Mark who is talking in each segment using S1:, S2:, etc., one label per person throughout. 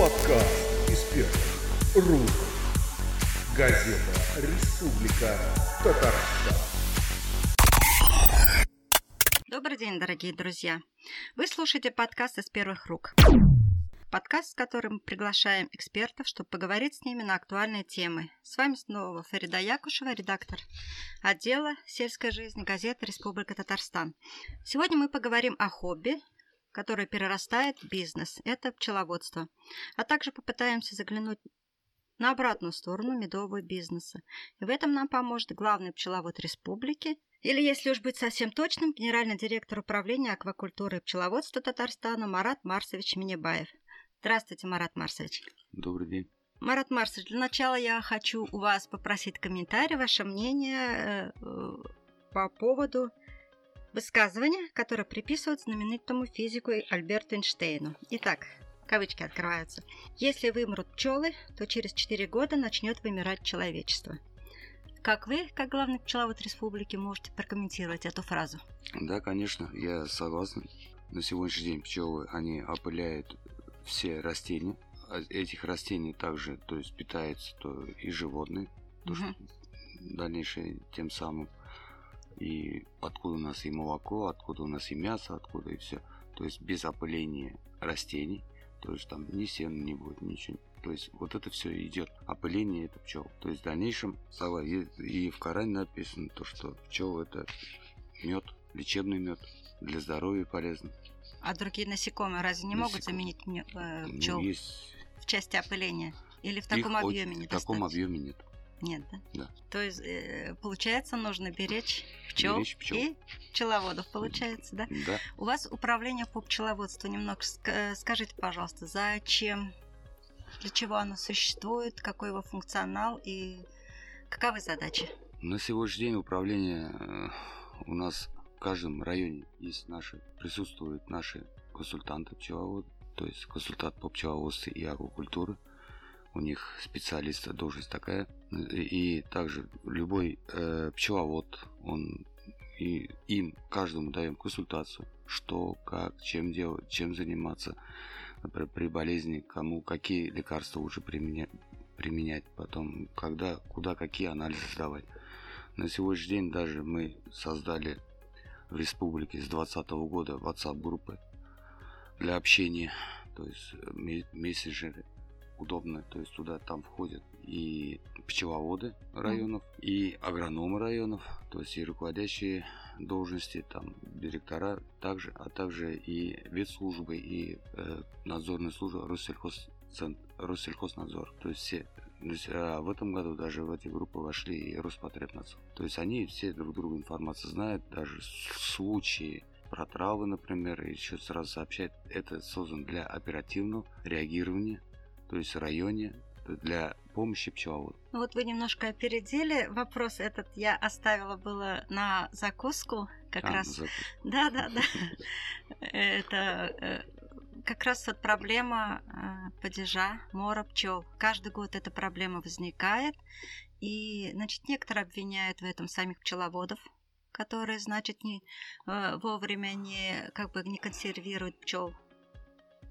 S1: Подкаст из первых рук. Газета «Республика Татарстан».
S2: Добрый день, дорогие друзья! Вы слушаете подкаст из первых рук. Подкаст, с которым мы приглашаем экспертов, чтобы поговорить с ними на актуальные темы. С вами снова Фарида Якушева, редактор отдела сельской жизни газеты «Республика Татарстан». Сегодня мы поговорим о хобби, которое перерастает в бизнес. Это пчеловодство. А также попытаемся заглянуть на обратную сторону медового бизнеса. И в этом нам поможет главный пчеловод республики, или, если уж быть совсем точным, генеральный директор управления аквакультуры и пчеловодства Татарстана Марат Марсович Минебаев. Здравствуйте, Марат Марсович.
S3: Добрый день.
S2: Марат Марсович, для начала я хочу у вас попросить комментарий, ваше мнение э, по поводу высказывания, которое приписывают знаменитому физику Альберту Эйнштейну. Итак, кавычки открываются. Если вымрут пчелы, то через 4 года начнет вымирать человечество. Как вы, как главный пчеловод республики, можете прокомментировать эту фразу?
S3: Да, конечно, я согласен. На сегодняшний день пчелы, они опыляют все растения. А этих растений также, то есть питаются то и животные, то, что дальнейшее тем самым и откуда у нас и молоко, откуда у нас и мясо, откуда и все. То есть без опыления растений, то есть там ни сена не будет, ничего. То есть вот это все идет. Опыление это пчел. То есть в дальнейшем, и, и в Коране написано то, что пчел это мед, лечебный мед, для здоровья полезно.
S2: А другие насекомые разве не Насеком... могут заменить э, пчел ну, есть... в части опыления? Или в таком Их объеме
S3: не В таком объеме нет.
S2: Нет, да?
S3: Да.
S2: То есть, э, получается, нужно беречь пчел, беречь пчел и пчеловодов, получается, да?
S3: Да.
S2: У вас управление по пчеловодству. Немного э, скажите, пожалуйста, зачем, для чего оно существует, какой его функционал и каковы задачи?
S3: На сегодняшний день управление э, у нас в каждом районе есть наши, присутствуют наши консультанты пчеловоды, то есть консультант по пчеловодству и аквакультуры – у них специалиста должность такая. И также любой э, пчеловод, он и им каждому даем консультацию, что, как, чем делать, чем заниматься например, при болезни, кому какие лекарства лучше применять, применять, потом когда, куда какие анализы сдавать. На сегодняшний день даже мы создали в республике с 2020 года WhatsApp группы для общения, то есть э, мессенджеры удобно, то есть туда там входят и пчеловоды районов, и агрономы районов, то есть и руководящие должности, там директора также, а также и ветслужбы, и э, надзорная служба Россельхоз, Россельхознадзор, то есть все а в этом году даже в эти группы вошли и Роспотребнадзор. То есть они все друг другу информацию знают, даже случаи про травы, например, и еще сразу сообщать. Это создан для оперативного реагирования то есть районе для помощи пчеловоду.
S2: Ну вот вы немножко опередили вопрос этот. Я оставила было на закуску как а, раз. Да, да, да. Это э, как раз вот проблема э, падежа мора пчел. Каждый год эта проблема возникает. И, значит, некоторые обвиняют в этом самих пчеловодов, которые, значит, не э, вовремя не как бы не консервируют пчел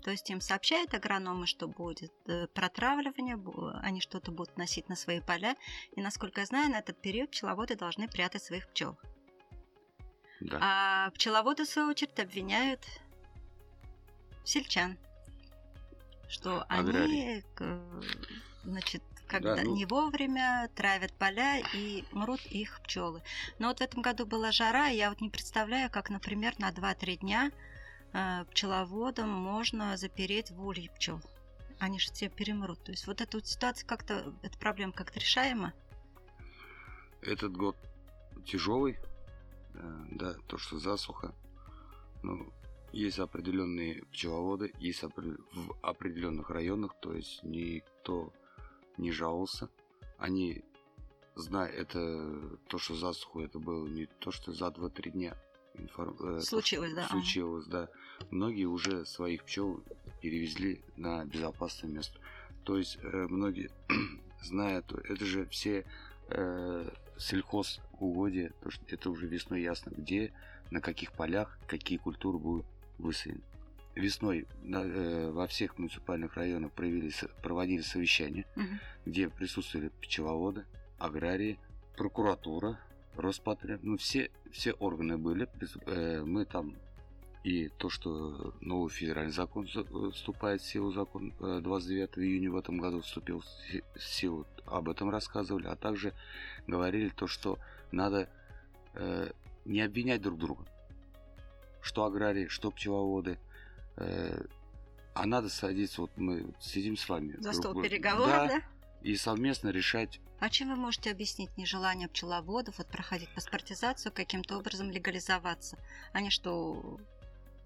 S2: то есть им сообщают агрономы, что будет э, протравливание, они что-то будут носить на свои поля. И, насколько я знаю, на этот период пчеловоды должны прятать своих пчел.
S3: Да.
S2: А пчеловоды, в свою очередь, обвиняют сельчан, что Аграрий. они, значит, когда да, ну... не вовремя травят поля и мрут их пчелы. Но вот в этом году была жара, и я вот не представляю, как, например, на 2-3 дня пчеловодам можно запереть в улье пчел. Они же все перемрут. То есть вот эта вот ситуация как-то, эта проблема как-то решаема?
S3: Этот год тяжелый, э, да, то, что засуха. Ну, есть определенные пчеловоды, есть в определенных районах, то есть никто не жаловался. Они знают, это то, что засуху, это было не то, что за 2-3 дня,
S2: информ... Э, случилось, да.
S3: Случилось, да. Многие уже своих пчел перевезли на безопасное место. То есть э, многие знают, это же все э, сельхозугодия, то, что это уже весной ясно, где, на каких полях, какие культуры будут высеяны. весной на- э, во всех муниципальных районах провели, проводили совещания,
S2: Мгм.
S3: где присутствовали пчеловоды, аграрии, прокуратура, Роспотреб, ну все, все органы были, э, мы там и то, что новый федеральный закон за- э, вступает в силу, закон э, 29 июня в этом году вступил в си- в силу, об этом рассказывали, а также говорили то, что надо э, не обвинять друг друга, что аграрии, что пчеловоды, э, а надо садиться, вот мы сидим с вами.
S2: За стол переговоров,
S3: да,
S2: да?
S3: И совместно решать
S2: А чем вы можете объяснить нежелание пчеловодов вот проходить паспортизацию, каким-то образом легализоваться? Они что,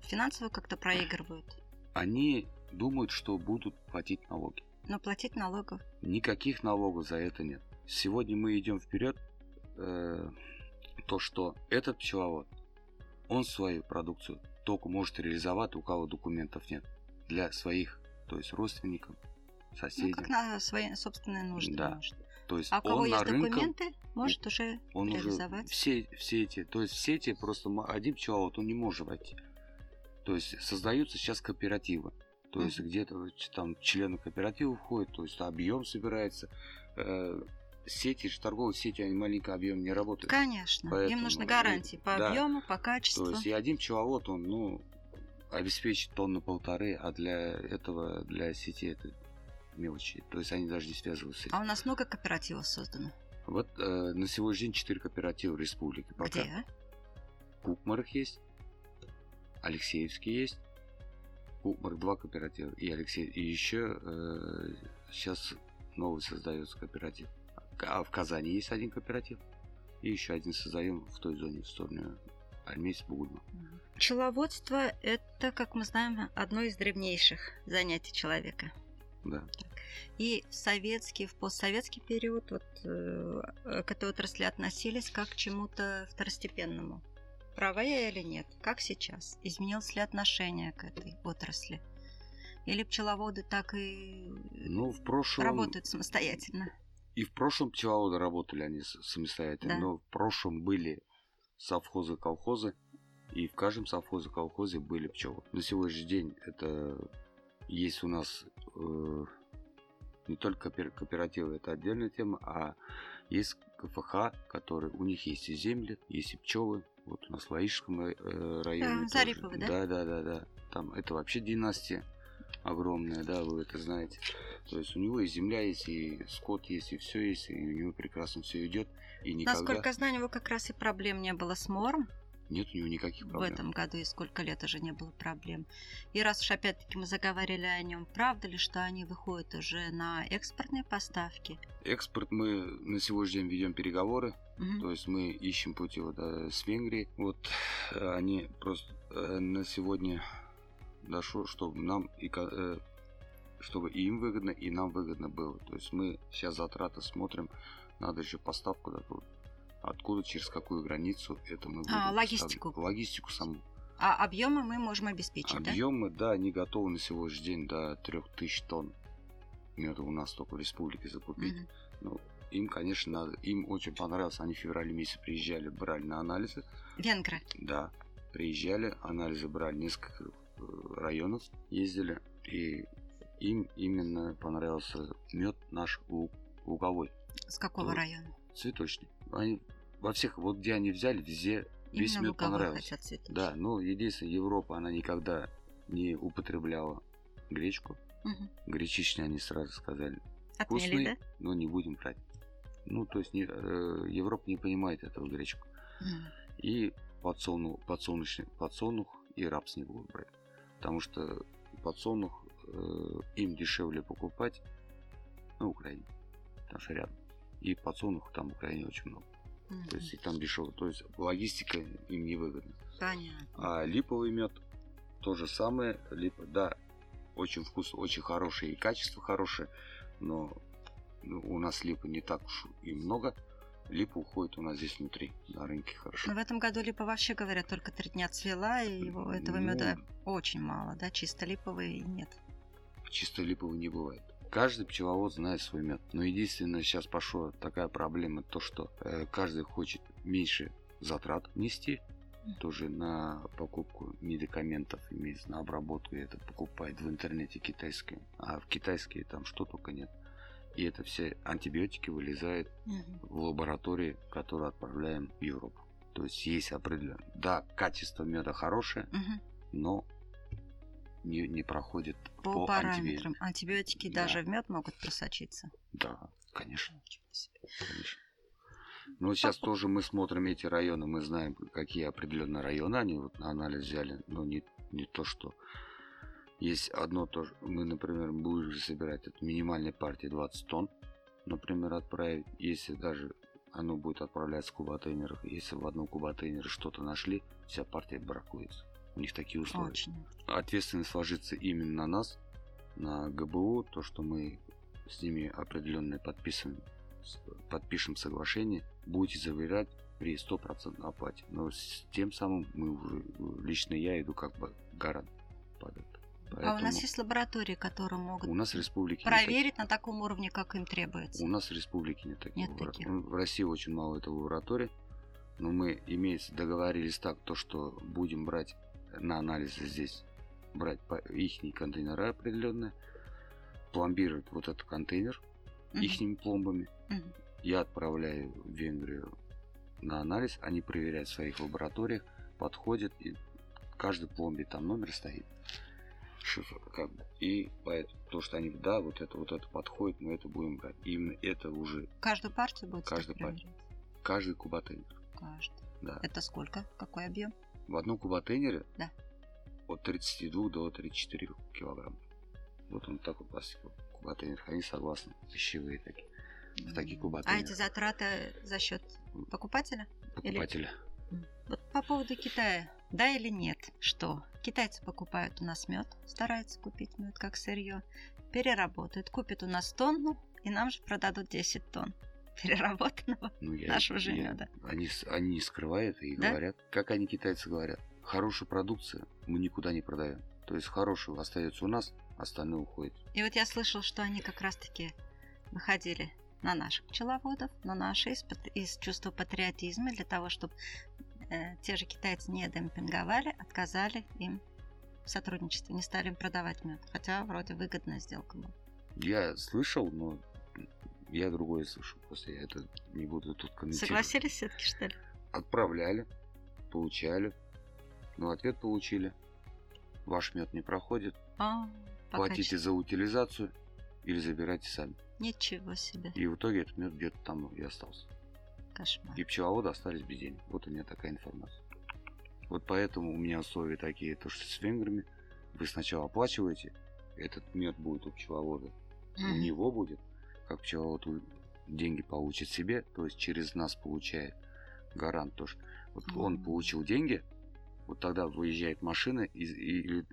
S2: финансово как-то проигрывают?
S3: Они думают, что будут платить налоги.
S2: Но платить налогов
S3: Никаких налогов за это нет. Сегодня мы идем вперед. э, то, что этот пчеловод, он свою продукцию только может реализовать, у кого документов нет, для своих, то есть родственников,
S2: ну,
S3: соседей.
S2: как на свои собственные нужды,
S3: Да.
S2: может.
S3: То есть
S2: А у кого
S3: он
S2: есть
S3: на рынке,
S2: документы, может уже
S3: он уже
S2: реализовать.
S3: все, все эти, то есть все эти просто один пчеловод, он не может войти. То есть создаются сейчас кооперативы. То есть
S2: Мгм.
S3: где-то там члены кооператива входят, то есть объем собирается. Э, сети, торговые сети, они маленький объем не работают.
S2: Конечно.
S3: Поэтому,
S2: Им нужны гарантии по
S3: да.
S2: объему, по качеству.
S3: То есть и один пчеловод, он, ну, обеспечит тонны полторы, а для этого, для сети это мелочи. То есть они даже не связываются с этим.
S2: А у нас много кооперативов создано.
S3: Вот э, на сегодняшний день четыре кооператива республики. Пока.
S2: Где?
S3: Кукмарах есть, Алексеевский есть, Кукмарк два кооператива и Алексей и еще сейчас новый создается кооператив. А в Казани есть один кооператив и еще один создаем в той зоне в сторону Альмейс Бугульма.
S2: Пчеловодство – это, как мы знаем, одно из древнейших занятий человека.
S3: Да.
S2: И в советский, в постсоветский период вот, э, к этой отрасли относились как к чему-то второстепенному. Права я или нет? Как сейчас? Изменилось ли отношение к этой отрасли? Или пчеловоды так и
S3: Ну, в прошлом...
S2: работают самостоятельно?
S3: И в прошлом пчеловоды работали они самостоятельно,
S2: Да.
S3: но в прошлом были совхозы, колхозы, и в каждом совхозе, колхозе были пчелы. На сегодняшний день это есть у нас э, не только коопер- кооперативы, это отдельная тема, а есть КФХ, которые у них есть и земли, есть и пчелы. Вот у нас в Лаишском э, районе. тоже.
S2: Зарипово, да?
S3: Да, да, да, да. Там это вообще династия огромная, да, вы это знаете. То есть у него и земля есть, и скот есть, и все есть, и у него прекрасно все идет. И никогда
S2: Насколько знаю, у него как раз и проблем не было с мором
S3: нет у него никаких
S2: в
S3: проблем.
S2: этом году, и сколько лет уже не было проблем. И раз уж опять-таки мы заговорили о нем, правда ли, что они выходят уже на экспортные поставки?
S3: Экспорт мы на сегодняшний день ведем переговоры,
S2: Мгм.
S3: то есть мы ищем пути вот, э, с Венгрией. Вот они просто э, на сегодня дошло, чтобы нам и э, чтобы и им выгодно, и нам выгодно было. То есть мы сейчас затраты смотрим, надо еще поставку дадут. Откуда, через какую границу, это мы будем
S2: А, логистику.
S3: Логистику саму.
S2: А объемы мы можем обеспечить, да?
S3: Объемы, да, они готовы на сегодняшний день до 3000 тонн. Это у нас только в республике закупить.
S2: Мгм.
S3: Ну, им, конечно, надо. Им очень понравилось. Они в феврале месяце приезжали, брали на анализы.
S2: Венгры.
S3: Да, приезжали, анализы брали, несколько э, районов ездили. И им именно понравился мед наш лу- луговой,
S2: С какого
S3: Вот.
S2: района?
S3: цветочный. Они во всех, вот где они взяли, везде весь мед
S2: луговой
S3: понравился. Да, ну, единственное, Европа, она никогда не употребляла гречку.
S2: Мгм.
S3: Гречичный они сразу сказали.
S2: Отмели,
S3: Вкусный,
S2: да?
S3: но не будем брать. Ну, то есть не, э, Европа не понимает этого гречку.
S2: Мгм.
S3: И подсолнух, подсолнечный, подсолнух и рапс не будут брать. Потому что подсолнух э, им дешевле покупать на Украине. Потому что рядом. И подсолнух там в Украине очень много.
S2: Мгм.
S3: То есть и там дешево. То есть логистика им невыгодна.
S2: Понятно.
S3: А липовый мед то же самое. Лип, да, очень вкус, очень хороший и качество хорошее, но ну, у нас липы не так уж и много. Липа уходит у нас здесь внутри, на рынке хорошо.
S2: Но в этом году липа вообще, говорят, только три дня цвела, и его, этого
S3: Ну,
S2: меда очень мало, да? Чисто липовый нет.
S3: Чисто липовый не бывает. Каждый пчеловод знает свой мед. Но единственное, сейчас пошла такая проблема, то что э, каждый хочет меньше затрат нести тоже на покупку медикаментов, имеется на обработку, и это покупает в интернете китайское. А в китайские там что только нет. И это все антибиотики вылезают в лаборатории, которую отправляем в Европу. То есть есть определенно. Да, качество меда хорошее, но не, не проходит
S2: По,
S3: по,
S2: параметрам. Антибиотики
S3: Да.
S2: даже в мед могут просочиться.
S3: Да, конечно. Конечно. Ну, сейчас тоже мы смотрим эти районы, мы знаем, какие определенные районы они вот на анализ взяли, но не, не то, что есть одно то, мы, например, будем же собирать от минимальной партии 20 тонн, например, отправить, если даже оно будет отправляться в куботейнерах, если в одном куботейнере что-то нашли, вся партия бракуется. У них такие условия
S2: Очень.
S3: ответственность ложится именно на нас, на ГБУ, то, что мы с ними определенное подписываем, подпишем соглашение, будете заверять при 100% оплате. Но с тем самым мы уже, лично я иду как бы гарант под это.
S2: А у
S3: Поэтому
S2: нас есть лаборатории, которые могут
S3: у нас не
S2: проверить на таком уровне, как им требуется.
S3: у нас в республике нет таких
S2: Нет
S3: лабораторий.
S2: таких.
S3: Ну, В России очень мало этой лабораторий. Но мы, имеется, договорились так, то, что будем брать на анализы здесь, брать их контейнеры определенные, пломбировать вот этот контейнер ихними пломбами. Я отправляю в Венгрию на анализ, они проверяют в своих лабораториях, подходят, и в каждой пломбе там номер стоит. Шифр, как бы. И поэтому, то, что они, да, вот это, вот это подходит, мы это будем брать. Именно это уже
S2: Каждую партию будет
S3: Каждую партию. каждый кубатейнер.
S2: Каждую.
S3: Да.
S2: Это сколько? Какой объем?
S3: В одном кубатейнере
S2: Да.
S3: от 32 до 34 килограмм. Вот он такой пластиковый кубатейнер. Они согласны, пищевые такие. В таких
S2: А
S3: кубатейнерах.
S2: эти затраты за счет покупателя?
S3: Покупателя.
S2: Вот по поводу Китая, да или нет? Что? Китайцы покупают у нас мед, стараются купить мед как сырье, переработают, купят у нас тонну, и нам же продадут 10 тонн переработанного.
S3: Ну, я,
S2: Нашего же
S3: я-
S2: меда.
S3: Они, они не скрывают и
S2: Да?
S3: говорят, как они китайцы говорят, хорошая продукция мы никуда не продаем. То есть хорошая остается у нас, остальное уходит.
S2: И вот я слышал, что они как раз-таки выходили на наших пчеловодов, на наши из, из чувства патриотизма, для того, чтобы те же китайцы не демпинговали, отказали им в сотрудничестве, не стали им продавать мед. Хотя вроде выгодная сделка была.
S3: Я слышал, но я другое слышу. Просто я это не буду тут комментировать.
S2: Согласились все-таки, что ли?
S3: Отправляли, получали, но ответ получили. Ваш мед не проходит,
S2: А,
S3: платите за утилизацию или забирайте сами.
S2: Ничего себе.
S3: И в итоге этот мед где-то там и остался.
S2: Кошмар.
S3: И пчеловоды остались без денег. Вот у меня такая информация. Вот поэтому у меня условия такие, то что с венграми вы сначала оплачиваете, этот мед будет у пчеловода, у
S2: Мгм.
S3: него будет, как пчеловод у- деньги получит себе, то есть через нас получает гарант тоже. Вот он
S2: Мгм.
S3: получил деньги, вот тогда выезжает машина и, и- и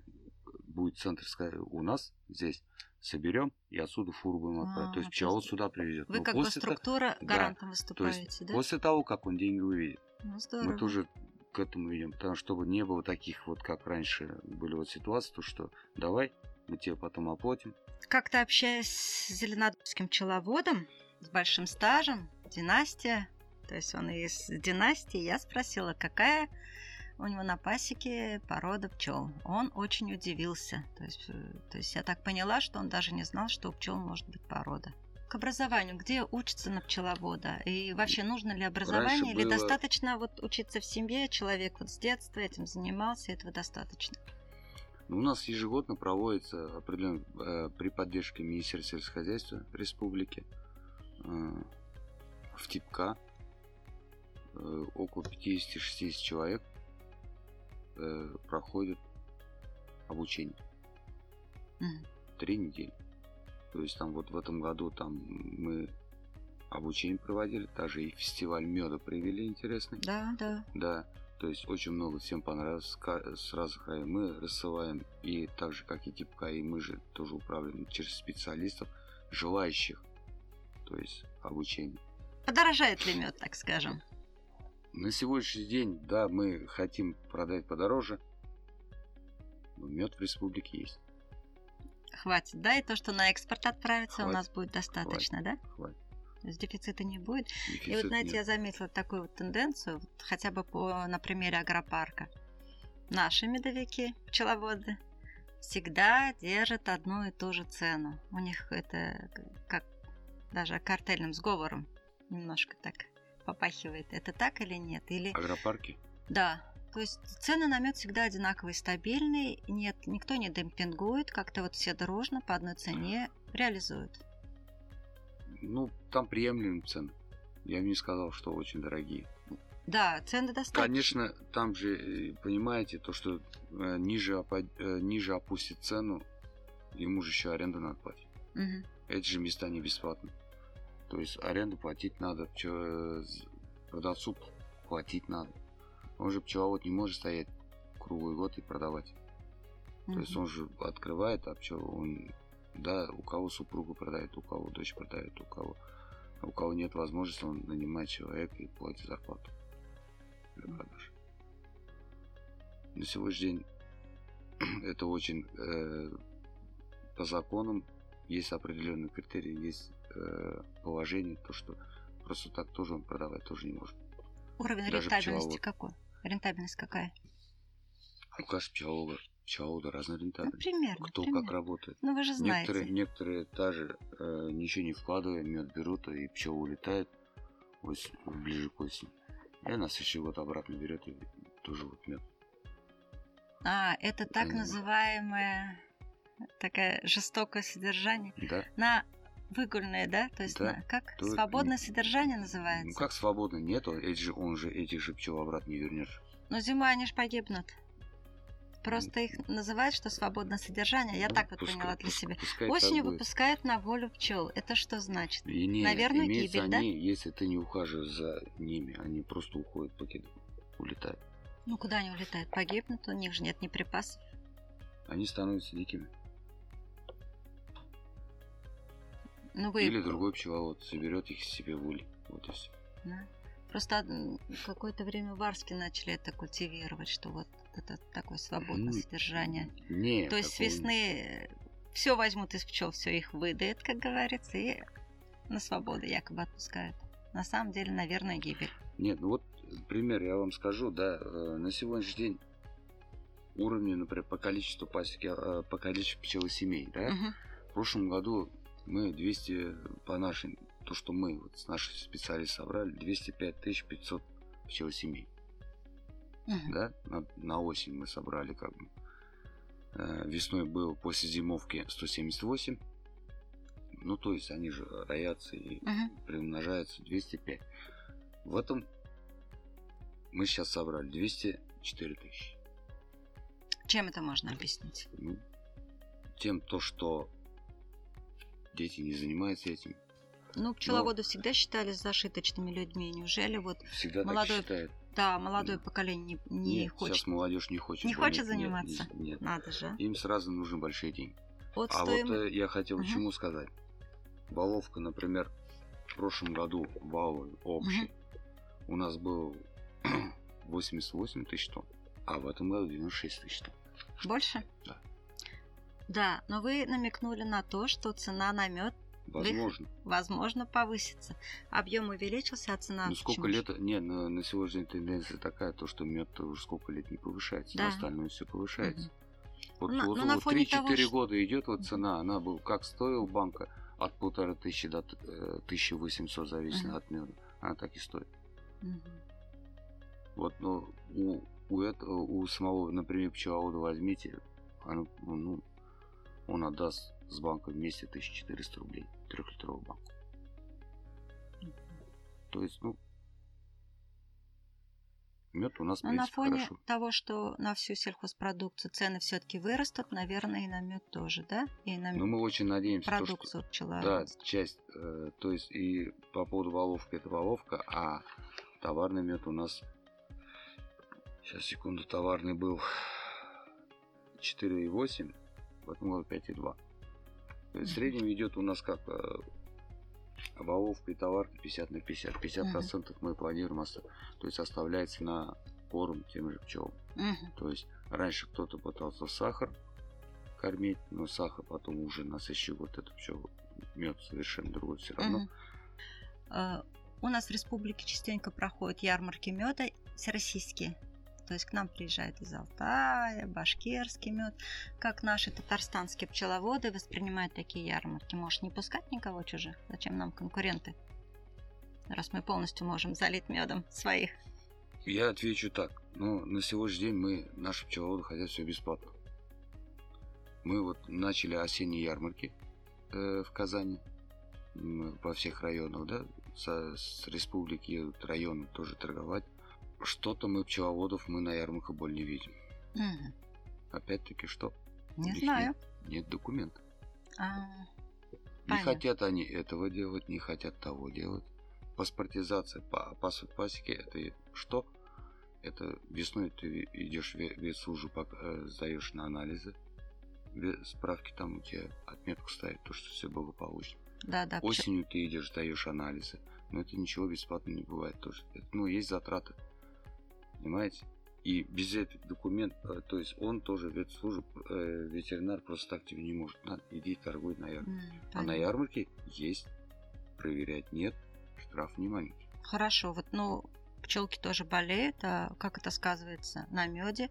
S3: будет центр сказать, у нас здесь соберем и отсюда фуру будем отправить.
S2: А,
S3: то есть пчеловод сюда привезет.
S2: Вы
S3: Но
S2: как бы
S3: после, та-
S2: структура
S3: да,
S2: гарантом
S3: то есть
S2: выступаете, да?
S3: после того, как он деньги выведет.
S2: Ну, здорово.
S3: Мы тоже к этому идем, потому что чтобы не было таких вот, как раньше были вот ситуации, то что давай, мы тебе потом оплатим.
S2: Как-то общаясь с зеленодольским пчеловодом, с большим стажем, династия, то есть он из династии, я спросила, какая у него на пасеке порода пчел. Он очень удивился. То есть, э, то есть я так поняла, что он даже не знал, что у пчел может быть порода. К образованию, где учится на пчеловода? И вообще нужно ли образование? Или
S3: было-
S2: достаточно вот учиться в семье, человек вот с детства этим занимался, этого достаточно?
S3: Ну, У нас ежегодно проводится определенно э, при поддержке Министерства сельского хозяйства Республики э, в ТИПК э, около 50-60 человек э, проходят обучение.
S2: Мгм.
S3: Три недели. То есть там вот в этом году там мы обучение проводили, даже и фестиваль меда провели интересный.
S2: Да, да.
S3: Да, то есть очень много всем понравилось с ка- с разных районов. Мы рассылаем и так же, как и ТИПК, и мы же тоже управляем через специалистов, желающих, то есть обучение.
S2: Подорожает ли мед, так скажем?
S3: На сегодняшний день, да, мы хотим продать подороже, но мед в республике есть.
S2: Хватит, да? И то, что на экспорт отправится, у
S3: Хватит.
S2: нас будет достаточно, да?
S3: Хватит.
S2: То есть дефицита не будет. И
S3: Дефицит
S2: вот, знаете,
S3: нет.
S2: я заметила такую вот тенденцию, вот хотя бы по, на примере агропарка. Наши медовики, пчеловоды, всегда держат одну и ту же цену. У них это как даже картельным сговором немножко так попахивает. Это так или нет? Или
S3: Агропарки?
S2: да. То есть цены на мед всегда одинаковые, стабильные. Нет, никто не демпингует, как-то вот все дружно по одной цене реализуют.
S3: Ну, там приемлемые цены. Я бы не сказал, что очень дорогие.
S2: Да, цены достаточно.
S3: Конечно, там же, э, понимаете, то, что э, ниже, э, ниже опустит цену, ему же еще аренду надо платить.
S2: Мгм.
S3: Эти же места не бесплатные. То есть аренду платить надо, продавцу платить надо. Он же пчеловод не может стоять круглый год и продавать. То есть он же открывает, а пчел, он, да, у кого супругу продает, у кого дочь продает, у кого, у кого нет возможности, он нанимает человека и платит зарплату для продаж. На сегодняшний день это очень э, по законам есть определенные критерии, есть э, положение, то что просто так тоже он продавать тоже не может.
S2: Уровень
S3: даже
S2: рентабельности
S3: пчеловод.
S2: какой? Рентабельность какая?
S3: У каждого пчеловода,
S2: Ну,
S3: рентабельность.
S2: примерно.
S3: Кто
S2: примерно.
S3: как работает.
S2: Ну, вы же знаете.
S3: Некоторые, некоторые даже э, ничего не вкладывая, мед берут, и пчела улетает ось- ближе к осени. И на следующий год обратно берет и тоже вот мед.
S2: А, это так
S3: Понимаю.
S2: называемое такое жестокое содержание.
S3: Да?
S2: На выгульное, да? То есть
S3: Да.
S2: на как?
S3: То-
S2: Свободное содержание называется.
S3: Ну как свободно нету, эти же, он же этих же пчел обратно не вернешь.
S2: Но зимой они ж погибнут. Просто их называют, что свободное содержание. Я так вот
S3: Пускай-
S2: поняла для себя. Осенью выпускают на волю пчел. Это что значит?
S3: И не,
S2: Наверное, гибель, да?
S3: они, если ты не ухаживаешь за ними, они просто уходят, покидают, улетают.
S2: Ну, куда они улетают? Погибнут, у них же нет ни припасов.
S3: Они становятся дикими.
S2: Ну, вы...
S3: Или другой пчеловод соберет их себе в улей. Вот и все.
S2: Да. Просто какое-то время в Арске начали это культивировать, что вот это такое свободное
S3: Ну,
S2: содержание.
S3: Не,
S2: То есть с весны все возьмут из пчел, все их выдают, как говорится, и на свободу якобы отпускают. На самом деле, наверное, гибель.
S3: Нет, ну вот пример я вам скажу, да, э, на сегодняшний день уровни, например, по количеству пасеки, э, по количеству пчелосемей, да,
S2: Мгм.
S3: в прошлом году мы 200, по нашим, то, что мы, вот с наших специалистов собрали, 205 500 пчелосемей,
S2: Мгм.
S3: да, на, на осень мы собрали как бы. Э, Весной был после зимовки 178, ну, то есть они же роятся и
S2: Мгм.
S3: приумножается 205. В этом мы сейчас собрали 204 тысячи.
S2: Чем это можно объяснить?
S3: Ну, тем то, что дети не занимаются этим,
S2: Ну, пчеловоды всегда считались зашиточными людьми. Неужели вот,
S3: всегда
S2: Молодой
S3: так считают.
S2: Да, молодое поколение не, не
S3: Нет,
S2: хочет?
S3: сейчас молодежь не хочет.
S2: Не хочет заниматься?
S3: Нет, нет.
S2: Надо же.
S3: Им сразу нужны большие деньги.
S2: Вот
S3: А
S2: стоим...
S3: вот э, я хотел
S2: Мгм.
S3: чему сказать. Баловка, например, в прошлом году валовый общий у нас был 88 тысяч тонн, а в этом году 96 тысяч тонн.
S2: Больше?
S3: Да.
S2: Да, но вы намекнули на то, что цена на мед,
S3: Возможно.
S2: возможно, повысится. Объем увеличился, а цена...
S3: Ну сколько лет, не, на, на сегодняшний тенденция такая, то что мед уже сколько лет не повышается,
S2: Да.
S3: остальное все повышается. Вот,
S2: Ну,
S3: вот,
S2: ну, на
S3: вот
S2: фоне
S3: 3-4
S2: того, что-
S3: года идет вот цена, она был как стоил банка от полторы тысячи до э, 1800 зависит
S2: Мгм.
S3: от меда, она так и стоит.
S2: Мгм.
S3: Вот, ну, у, у, этого, у самого, например, пчеловода возьмите, оно, ну, он отдаст с банком вместе 1400 рублей, трехлитровую банку. То есть, ну, мед у нас,
S2: Но Ну, на
S3: принципе,
S2: фоне
S3: хорошо.
S2: того, что на всю сельхозпродукцию цены все-таки вырастут, наверное, и на мед тоже, да? И на
S3: Но мы очень надеемся, то, что,
S2: продукцию
S3: да, часть, э, то есть и по поводу воловки это воловка, а товарный мед у нас, сейчас секунду, товарный был 4,8, в этом году 5,2. В среднем идет у нас как э, воловка и товарка 50 на 50. 50 процентов мы планируем, оста- то есть оставляется на корм тем же пчелам. То есть раньше кто-то пытался сахар кормить, но сахар потом уже на следующий год это все мед совершенно другой все равно.
S2: Э, у нас в республике частенько проходят ярмарки меда всероссийские. То есть к нам приезжают из Алтая, башкирский мед. Как наши татарстанские пчеловоды воспринимают такие ярмарки? Может, не пускать никого чужих? Зачем нам конкуренты? Раз мы полностью можем залить медом своих.
S3: Я отвечу так. Ну, на сегодняшний день мы, наши пчеловоды, хотят все бесплатно. Мы вот начали осенние ярмарки э, в Казани, во всех районах, да, со, с республики едут районы тоже торговать. Что-то мы пчеловодов мы на ярмарках более не видим.
S2: Мгм.
S3: Опять-таки что?
S2: Не знаю.
S3: Нет, нет документов.
S2: А,
S3: Не
S2: Понятно.
S3: хотят они этого делать, не хотят того делать. Паспортизация по паспорт пасеки это что? Это весной ты идешь в ветслужбу, пока, э, сдаешь на анализы. Справки там у тебя отметку ставят, то, что все благополучно.
S2: да, да.
S3: Осенью ты идешь, сдаешь анализы. Но это ничего бесплатно не бывает тоже. Это, ну, есть затраты. Понимаете? И без этих документов, э, то есть он тоже ветслужб, э, ветеринар просто так тебе не может. Надо, иди торгуй на ярмарке.
S2: М,
S3: А на ярмарке есть, проверять нет, штраф не маленький.
S2: Хорошо, вот, ну, пчелки тоже болеют, а как это сказывается на меде?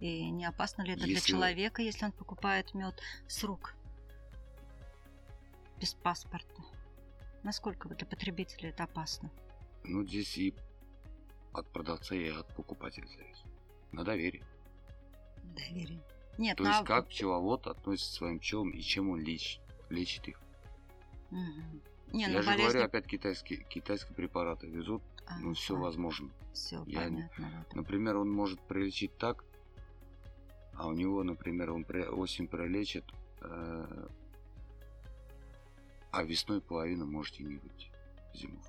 S2: И не опасно ли это для
S3: Если-
S2: человека, если он покупает мед с рук? Без паспорта. Насколько для потребителя это опасно?
S3: Ну, здесь и от продавца, и от покупателя зависит. На доверие.
S2: Доверие. Нет,
S3: То
S2: на-
S3: есть, как пчеловод относится к своим пчелам и чем он лечит, лечит их.
S2: Мгм. Не,
S3: Я
S2: ну
S3: же
S2: болезни...
S3: говорю, опять китайские, китайские препараты везут, ну, все возможно.
S2: Все
S3: Я
S2: понятно. вот.
S3: Например, он может пролечить так, а у него, например, он осень пролечит, э, а весной половина может и не быть зимов.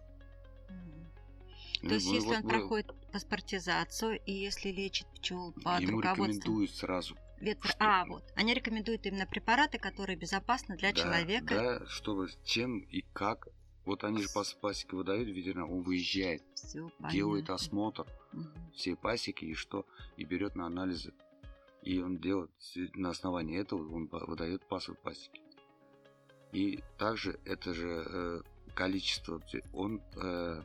S3: Ну,
S2: То есть,
S3: вы
S2: если
S3: вот-
S2: он проходит паспортизацию, и если лечит пчел под
S3: Ему
S2: руководством
S3: рекомендуют сразу.
S2: ветра...
S3: что-
S2: А, вот. Они рекомендуют именно препараты, которые безопасны для
S3: Да,
S2: человека.
S3: Да, чтобы чем и как. Вот они же пас- пасеки выдают ветеринар, он выезжает,
S2: Всё
S3: делает осмотр
S2: Мгм.
S3: всей пасеки и что, и берет на анализы. И он делает, на основании этого он по- выдает паспорт пасеки. И также это же э, количество, он э,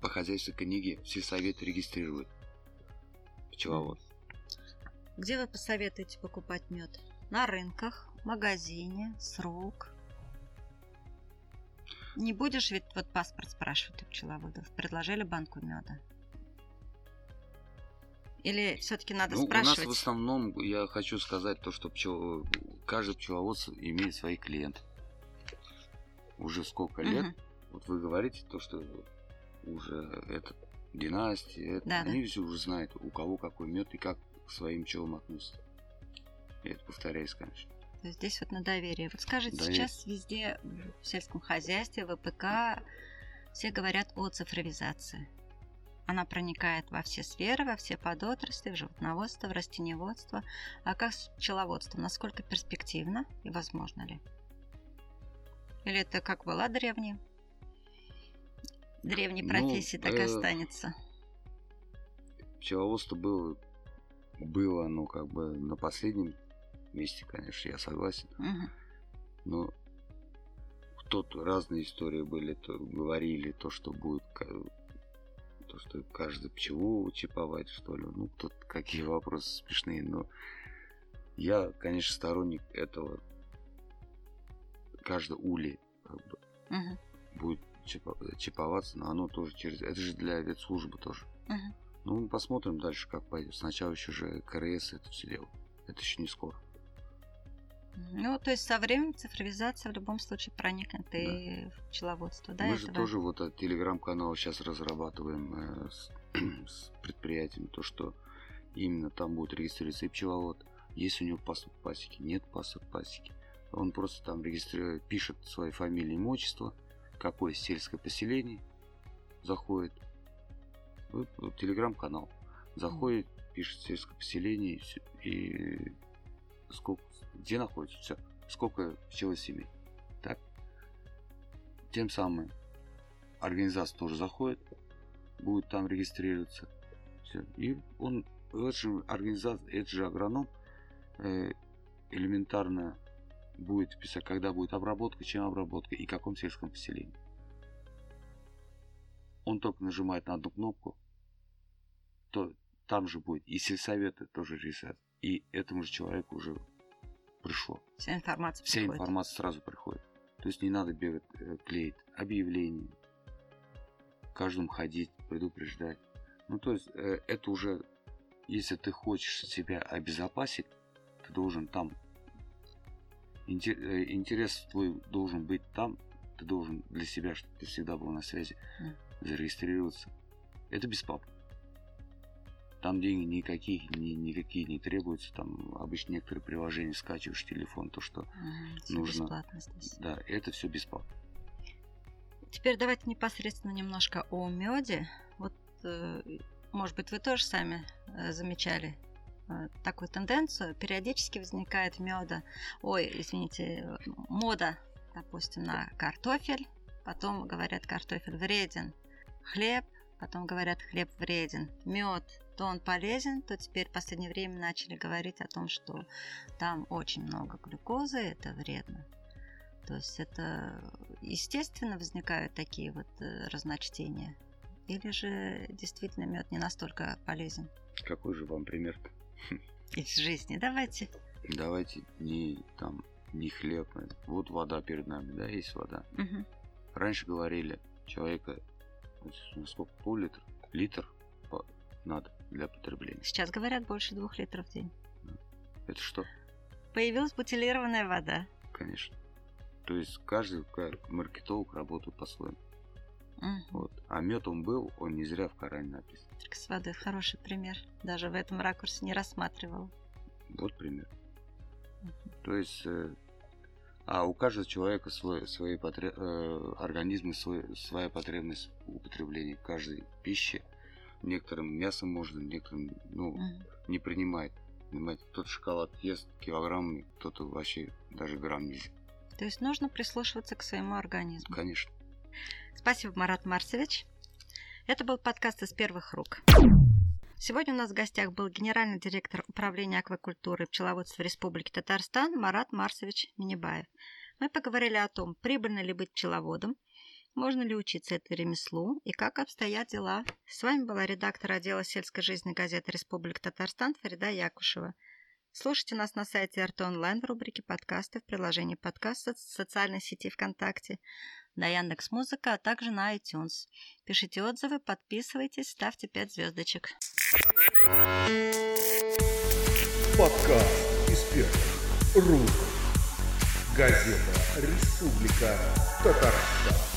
S3: по хозяйственной книге сельсовет регистрирует пчеловод.
S2: Где вы посоветуете покупать мед? На рынках, магазине, с рук. Не будешь ведь вот паспорт спрашивать у пчеловодов. Предложили банку меда. Или все-таки надо
S3: Ну, у нас
S2: спрашивать?
S3: в основном, я хочу сказать то, что пчел, каждый пчеловод имеет своих клиентов. Уже сколько лет,
S2: Мгм.
S3: вот вы говорите то, что уже это династия, это,
S2: Да, да.
S3: они все уже знают, у кого какой мед и как к своим пчелам относятся. Я это повторяюсь, конечно.
S2: То есть здесь вот на доверие. Вот скажите,
S3: Доверие.
S2: сейчас везде в сельском хозяйстве, в ВПК, все говорят о цифровизации. Она проникает во все сферы, во все подотрасли, в животноводство, в растениеводство. А как с пчеловодством? Насколько перспективно и возможно ли? Или это как была древняя? Древней
S3: Ну,
S2: профессии так и
S3: э,
S2: останется.
S3: Пчеловодство было, было, ну, как бы на последнем месте, конечно, я согласен.
S2: Мгм.
S3: Но тут разные истории были, то говорили, то, что будет, то, что каждую пчелу чиповать, что ли. Ну, тут какие вопросы смешные, но я, конечно, сторонник этого. Каждый улей как бы,
S2: Мгм.
S3: будет чипа- чиповаться, но оно тоже через... Это же для ветслужбы тоже.
S2: Мгм.
S3: Ну, мы посмотрим дальше, как пойдет. Сначала еще же КРС это все дело. Это еще не скоро.
S2: Ну, то есть со временем цифровизация в любом случае проникнет и в пчеловодство. Да,
S3: Мы же
S2: этого?
S3: тоже вот от телеграм-канала сейчас разрабатываем э, с, с предприятием то, что именно там будет регистрироваться и пчеловод. Есть у него паспорт пасеки, нет паспорт пасеки. Он просто там регистрирует, пишет свои фамилии, имя, отчество, какое сельское поселение заходит. Вот, вот телеграм-канал. Заходит, пишет сельское поселение и, всё, и сколько, где находится, все, сколько пчелы семей. Так. Тем самым организация тоже заходит, будет там регистрироваться. Все. И он, в же организации, это же агроном, э, элементарно будет писать, когда будет обработка, чем обработка и в каком сельском поселении. он только нажимает на одну кнопку, то там же будет и сельсоветы тоже решат. И этому же человеку уже пришло.
S2: Вся информация
S3: Вся
S2: приходит.
S3: информация сразу приходит. То есть не надо бегать, э, клеить объявления, каждому ходить, предупреждать. Ну, то есть э, это уже, если ты хочешь себя обезопасить, ты должен там, интерес твой должен быть там, ты должен для себя, чтобы ты всегда был на связи, зарегистрироваться. Это бесплатно. Там деньги никаких, ни, никакие не требуются. Там обычно некоторые приложения скачиваешь телефон, то что
S2: всё
S3: нужно.
S2: бесплатно здесь.
S3: да, это все бесплатно.
S2: Теперь давайте непосредственно немножко о меде. Вот, э, может быть, вы тоже сами э, замечали э, такую тенденцию. Периодически возникает меда, ой, извините, э, мода, допустим, на картофель. Потом говорят, картофель вреден. Хлеб, потом говорят, хлеб вреден. Мед, то он полезен, то теперь в последнее время начали говорить о том, что там очень много глюкозы, это вредно. То есть это естественно возникают такие вот э, разночтения? Или же действительно мед не настолько полезен
S3: Какой же вам пример?
S2: из жизни? Давайте.
S3: Давайте не там не хлеб. а Вот вода перед нами, да, есть вода.
S2: Мгм.
S3: Раньше говорили, человека сколько пол-литра, литр по- надо для потребления.
S2: Сейчас говорят больше двух литров в день.
S3: Это что?
S2: Появилась бутилированная вода.
S3: Конечно. То есть каждый ка- маркетолог работает по-своему.
S2: Мгм.
S3: Вот. А мед он был, он не зря в Коране написан.
S2: Только с водой хороший пример. Даже в этом ракурсе не рассматривал.
S3: Вот пример. То есть, э, а у каждого человека свой, свои потре- э, организмы, свой, своя потребность в употреблении каждой пищи. Некоторым мясом можно, некоторым ну,
S2: Мгм.
S3: не принимает. Понимаете, кто-то шоколад ест килограммами, кто-то вообще даже грамм нельзя.
S2: То есть нужно прислушиваться к своему организму.
S3: Конечно.
S2: Спасибо, Марат Марсович. Это был подкаст из первых рук. Сегодня у нас в гостях был генеральный директор управления аквакультуры и пчеловодства Республики Татарстан Марат Марсович Минибаев. Мы поговорили о том, прибыльно ли быть пчеловодом, можно ли учиться этому ремеслу и как обстоят дела. С вами была редактор отдела сельской жизни газеты Республика Татарстан Фарида Якушева. Слушайте нас на сайте РТ Онлайн в рубрике подкасты в приложении подкаста в социальной сети ВКонтакте, на Яндекс Музыка, а также на iTunes. Пишите отзывы, подписывайтесь, ставьте 5 звездочек.
S1: Подкаст из первых рук. Газета «Республика Татарстан».